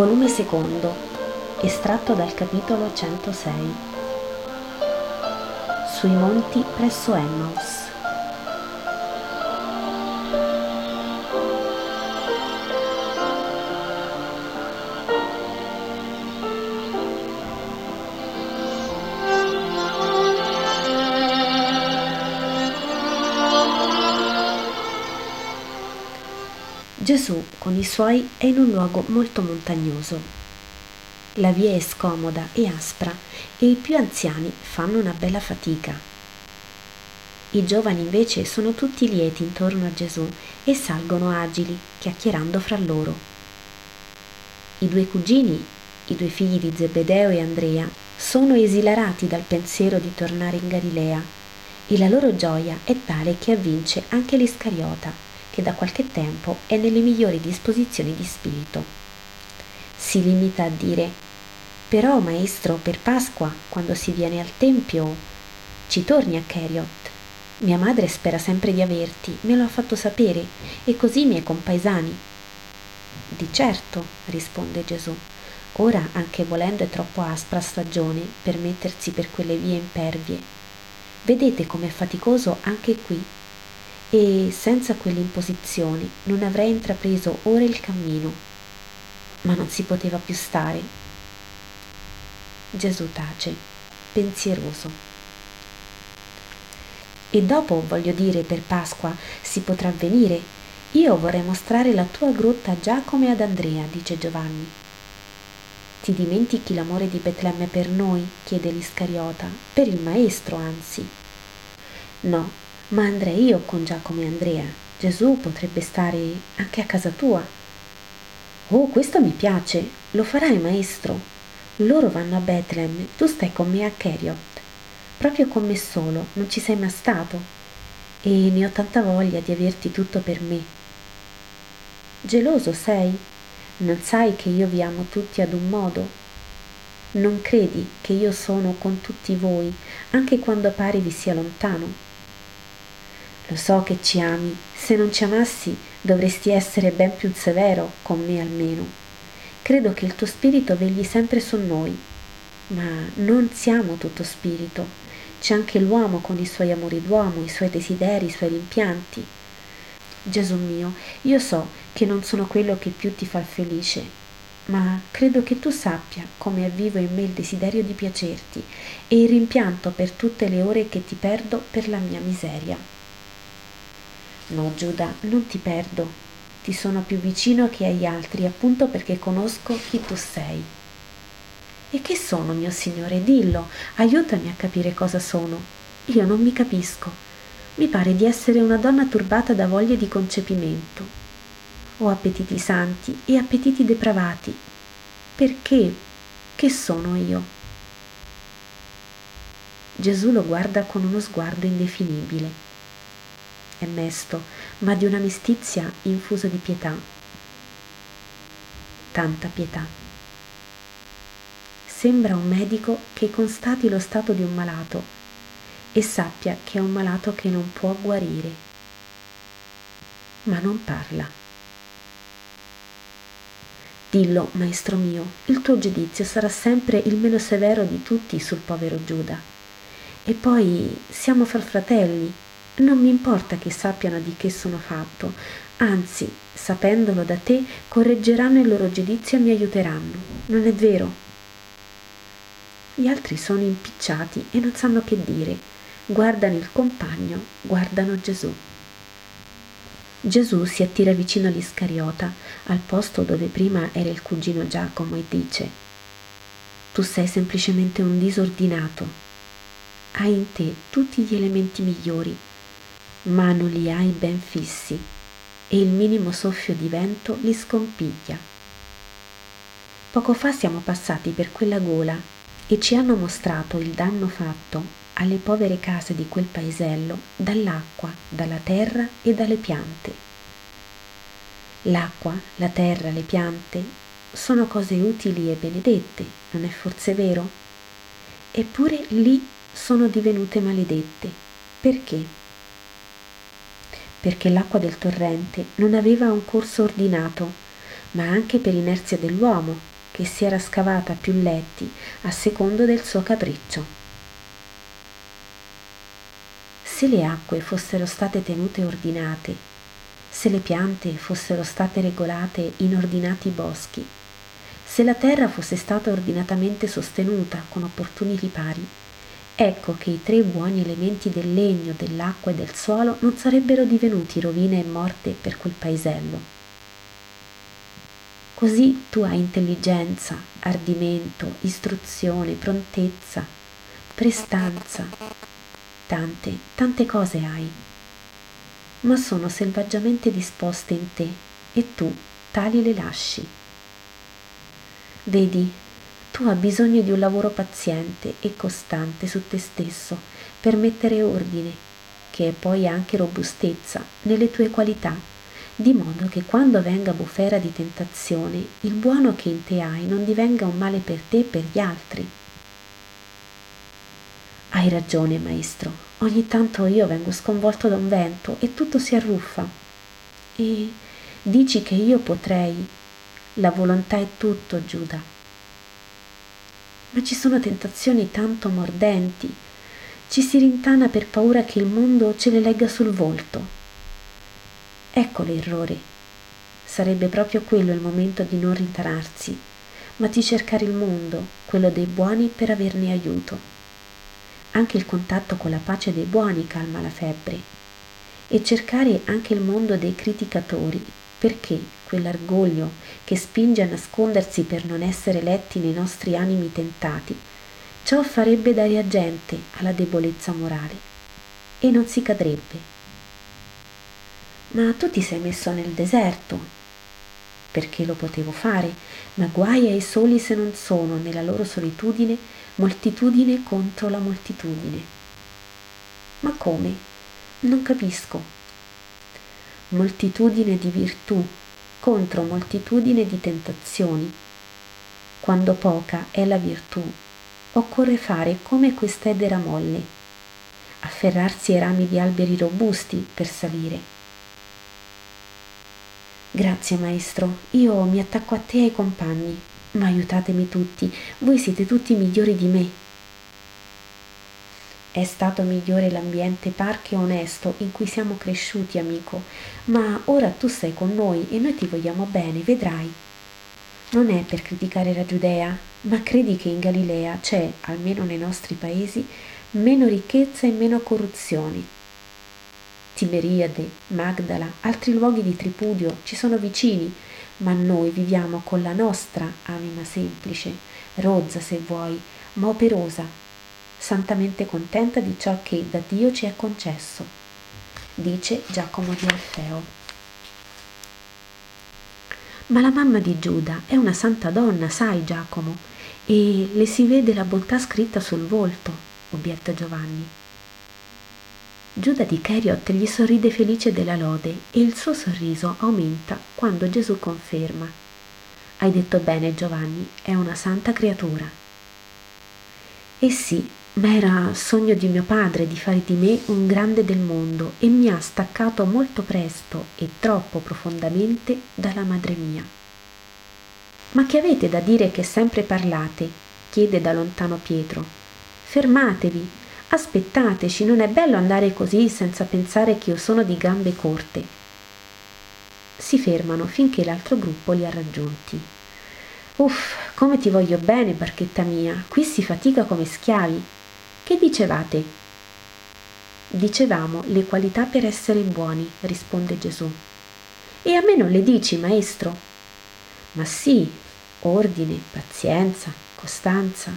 volume secondo, estratto dal capitolo 106. Sui monti presso Emmaus. Gesù con i suoi è in un luogo molto montagnoso. La via è scomoda e aspra e i più anziani fanno una bella fatica. I giovani invece sono tutti lieti intorno a Gesù e salgono agili, chiacchierando fra loro. I due cugini, i due figli di Zebedeo e Andrea, sono esilarati dal pensiero di tornare in Galilea e la loro gioia è tale che avvince anche l'Iscariota che da qualche tempo è nelle migliori disposizioni di spirito. Si limita a dire, però maestro, per Pasqua, quando si viene al Tempio, ci torni a Cheriot. Mia madre spera sempre di averti, me lo ha fatto sapere, e così i miei compaesani. Di certo, risponde Gesù. Ora, anche volendo, è troppo aspra stagione per mettersi per quelle vie impervie. Vedete com'è faticoso anche qui e senza quelle imposizioni non avrei intrapreso ora il cammino, ma non si poteva più stare. Gesù tace, pensieroso. E dopo, voglio dire, per Pasqua si potrà venire. Io vorrei mostrare la tua grotta a Giacomo e ad Andrea, dice Giovanni. Ti dimentichi l'amore di Betlemme per noi? chiede l'Iscariota, per il Maestro anzi. No, ma andrei io con Giacomo e Andrea. Gesù potrebbe stare anche a casa tua. Oh, questo mi piace. Lo farai, maestro. Loro vanno a Bethlehem, tu stai con me a Keriot. Proprio con me solo, non ci sei mai stato. E ne ho tanta voglia di averti tutto per me. Geloso sei? Non sai che io vi amo tutti ad un modo? Non credi che io sono con tutti voi, anche quando pare vi sia lontano? Lo so che ci ami, se non ci amassi dovresti essere ben più severo con me almeno. Credo che il tuo spirito vegli sempre su noi, ma non siamo tutto spirito. C'è anche l'uomo con i suoi amori d'uomo, i suoi desideri, i suoi rimpianti. Gesù mio, io so che non sono quello che più ti fa felice, ma credo che tu sappia come è vivo in me il desiderio di piacerti e il rimpianto per tutte le ore che ti perdo per la mia miseria. No, Giuda, non ti perdo. Ti sono più vicino che agli altri, appunto perché conosco chi tu sei. E che sono, mio Signore? Dillo, aiutami a capire cosa sono. Io non mi capisco. Mi pare di essere una donna turbata da voglie di concepimento. Ho appetiti santi e appetiti depravati. Perché? Che sono io? Gesù lo guarda con uno sguardo indefinibile e mesto, ma di una mestizia infusa di pietà. Tanta pietà. Sembra un medico che constati lo stato di un malato e sappia che è un malato che non può guarire, ma non parla. Dillo, maestro mio, il tuo giudizio sarà sempre il meno severo di tutti sul povero Giuda. E poi siamo fra fratelli non mi importa che sappiano di che sono fatto, anzi, sapendolo da te, correggeranno il loro giudizio e mi aiuteranno. Non è vero? Gli altri sono impicciati e non sanno che dire. Guardano il compagno, guardano Gesù. Gesù si attira vicino all'Iscariota, al posto dove prima era il cugino Giacomo, e dice, Tu sei semplicemente un disordinato. Hai in te tutti gli elementi migliori ma non li hai ben fissi e il minimo soffio di vento li scompiglia. Poco fa siamo passati per quella gola e ci hanno mostrato il danno fatto alle povere case di quel paesello dall'acqua, dalla terra e dalle piante. L'acqua, la terra, le piante sono cose utili e benedette, non è forse vero? Eppure lì sono divenute maledette. Perché? Perché l'acqua del torrente non aveva un corso ordinato, ma anche per inerzia dell'uomo, che si era scavata più letti a secondo del suo capriccio. Se le acque fossero state tenute ordinate, se le piante fossero state regolate in ordinati boschi, se la terra fosse stata ordinatamente sostenuta con opportuni ripari, ecco che i tre buoni elementi del legno, dell'acqua e del suolo non sarebbero divenuti rovine e morte per quel paesello. Così tu hai intelligenza, ardimento, istruzione, prontezza, prestanza, tante, tante cose hai, ma sono selvaggiamente disposte in te e tu tali le lasci. Vedi, tu hai bisogno di un lavoro paziente e costante su te stesso per mettere ordine, che è poi anche robustezza, nelle tue qualità di modo che quando venga bufera di tentazione, il buono che in te hai non divenga un male per te e per gli altri. Hai ragione, maestro, ogni tanto io vengo sconvolto da un vento e tutto si arruffa. E dici che io potrei. La volontà è tutto, Giuda. Ma ci sono tentazioni tanto mordenti. Ci si rintana per paura che il mondo ce le legga sul volto Ecco l'errore. Sarebbe proprio quello il momento di non rintanarsi, ma di cercare il mondo, quello dei buoni, per averne aiuto. Anche il contatto con la pace dei buoni calma la febbre. E cercare anche il mondo dei criticatori, perché quell'orgoglio che spinge a nascondersi per non essere letti nei nostri animi tentati, ciò farebbe da reagente alla debolezza morale. E non si cadrebbe ma tu ti sei messo nel deserto. Perché lo potevo fare, ma guai ai soli se non sono nella loro solitudine moltitudine contro la moltitudine. Ma come? Non capisco. Moltitudine di virtù contro moltitudine di tentazioni. Quando poca è la virtù, occorre fare come quest'edera molle, afferrarsi ai rami di alberi robusti per salire Grazie maestro, io mi attacco a te e ai compagni, ma aiutatemi tutti, voi siete tutti migliori di me. È stato migliore l'ambiente parche onesto in cui siamo cresciuti, amico, ma ora tu sei con noi e noi ti vogliamo bene, vedrai. Non è per criticare la Giudea, ma credi che in Galilea c'è, almeno nei nostri paesi, meno ricchezza e meno corruzione Tiberiade, Magdala, altri luoghi di tripudio ci sono vicini, ma noi viviamo con la nostra anima semplice, rozza se vuoi, ma operosa, santamente contenta di ciò che da Dio ci è concesso, dice Giacomo di Alfeo. Ma la mamma di Giuda è una santa donna, sai Giacomo, e le si vede la bontà scritta sul volto, obietta Giovanni. Giuda di Cheriot gli sorride felice della lode e il suo sorriso aumenta quando Gesù conferma. Hai detto bene Giovanni, è una santa creatura. E sì, ma era sogno di mio padre di fare di me un grande del mondo e mi ha staccato molto presto e troppo profondamente dalla madre mia. Ma che avete da dire che sempre parlate? chiede da lontano Pietro. Fermatevi, Aspettateci, non è bello andare così senza pensare che io sono di gambe corte. Si fermano finché l'altro gruppo li ha raggiunti. Uff, come ti voglio bene, barchetta mia, qui si fatica come schiavi. Che dicevate? Dicevamo le qualità per essere buoni, risponde Gesù. E a me non le dici, maestro? Ma sì, ordine, pazienza, costanza,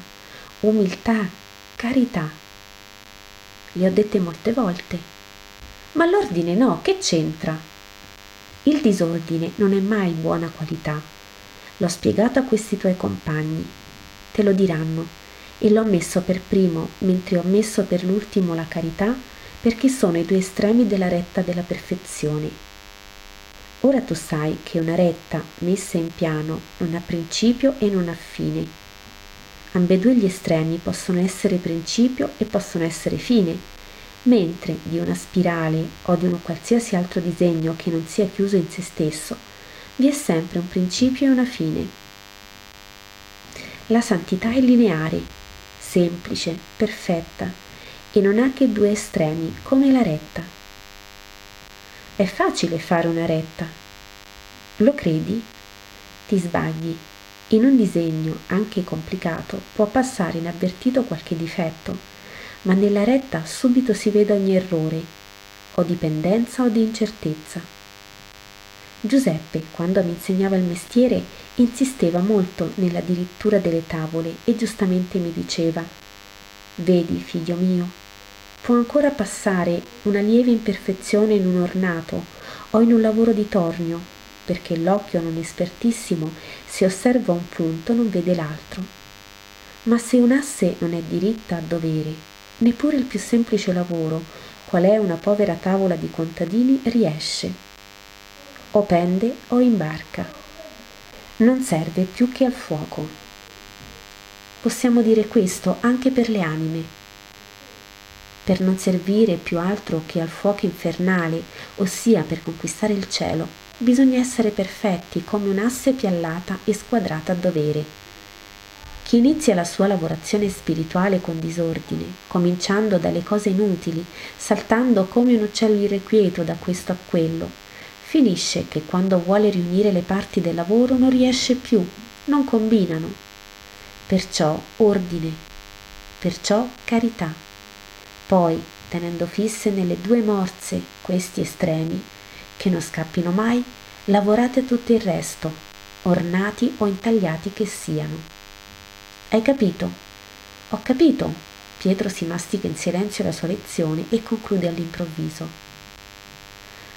umiltà, carità le ho dette molte volte. Ma l'ordine no, che c'entra? Il disordine non è mai buona qualità. L'ho spiegato a questi tuoi compagni. Te lo diranno. E l'ho messo per primo, mentre ho messo per l'ultimo la carità, perché sono i due estremi della retta della perfezione. Ora tu sai che una retta messa in piano non ha principio e non ha fine Ambedue gli estremi possono essere principio e possono essere fine, mentre di una spirale o di un qualsiasi altro disegno che non sia chiuso in se stesso vi è sempre un principio e una fine. La santità è lineare, semplice, perfetta e non ha che due estremi, come la retta. È facile fare una retta. Lo credi? Ti sbagli. In un disegno, anche complicato, può passare inavvertito qualche difetto, ma nella retta subito si vede ogni errore, o dipendenza o di incertezza. Giuseppe, quando mi insegnava il mestiere, insisteva molto nella dirittura delle tavole e giustamente mi diceva Vedi, figlio mio, può ancora passare una lieve imperfezione in un ornato o in un lavoro di tornio, perché l'occhio non espertissimo, se osserva un punto, non vede l'altro. Ma se un'asse non è diritta a dovere, neppure il più semplice lavoro, qual è una povera tavola di contadini, riesce. O pende o imbarca. Non serve più che al fuoco. Possiamo dire questo anche per le anime. Per non servire più altro che al fuoco infernale, ossia per conquistare il cielo, bisogna essere perfetti come un'asse piallata e squadrata a dovere. Chi inizia la sua lavorazione spirituale con disordine, cominciando dalle cose inutili, saltando come un uccello irrequieto da questo a quello, finisce che quando vuole riunire le parti del lavoro non riesce più, non combinano, perciò ordine, perciò carità. Poi, tenendo fisse nelle due morse questi estremi, che non scappino mai, lavorate tutto il resto, ornati o intagliati che siano. Hai capito? Ho capito. Pietro si mastica in silenzio la sua lezione e conclude all'improvviso.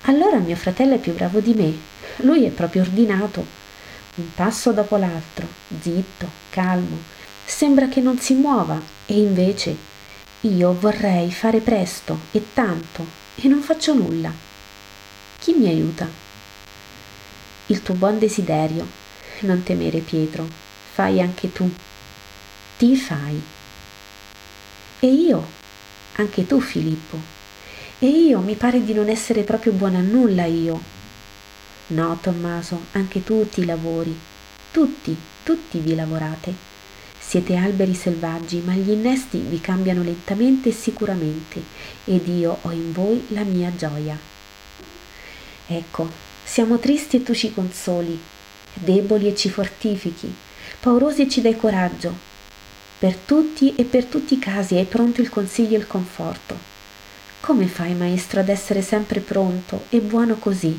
Allora mio fratello è più bravo di me. Lui è proprio ordinato un passo dopo l'altro, zitto, calmo. Sembra che non si muova e invece io vorrei fare presto e tanto e non faccio nulla. Chi mi aiuta? Il tuo buon desiderio. Non temere, Pietro, fai anche tu. Ti fai. E io? Anche tu, Filippo. E io mi pare di non essere proprio buona a nulla io. No, Tommaso, anche tu ti lavori. Tutti, tutti vi lavorate. Siete alberi selvaggi, ma gli innesti vi cambiano lentamente e sicuramente, ed io ho in voi la mia gioia. Ecco, siamo tristi e tu ci consoli, deboli e ci fortifichi, paurosi e ci dai coraggio. Per tutti e per tutti i casi hai pronto il consiglio e il conforto. Come fai, maestro, ad essere sempre pronto e buono così?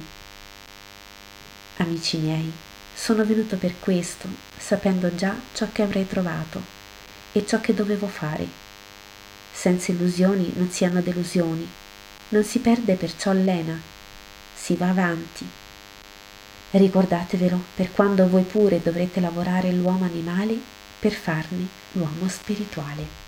Amici miei, sono venuto per questo, sapendo già ciò che avrei trovato e ciò che dovevo fare. Senza illusioni non si hanno delusioni, non si perde perciò l'ena, si va avanti. Ricordatevelo per quando voi pure dovrete lavorare l'uomo animale per farne l'uomo spirituale.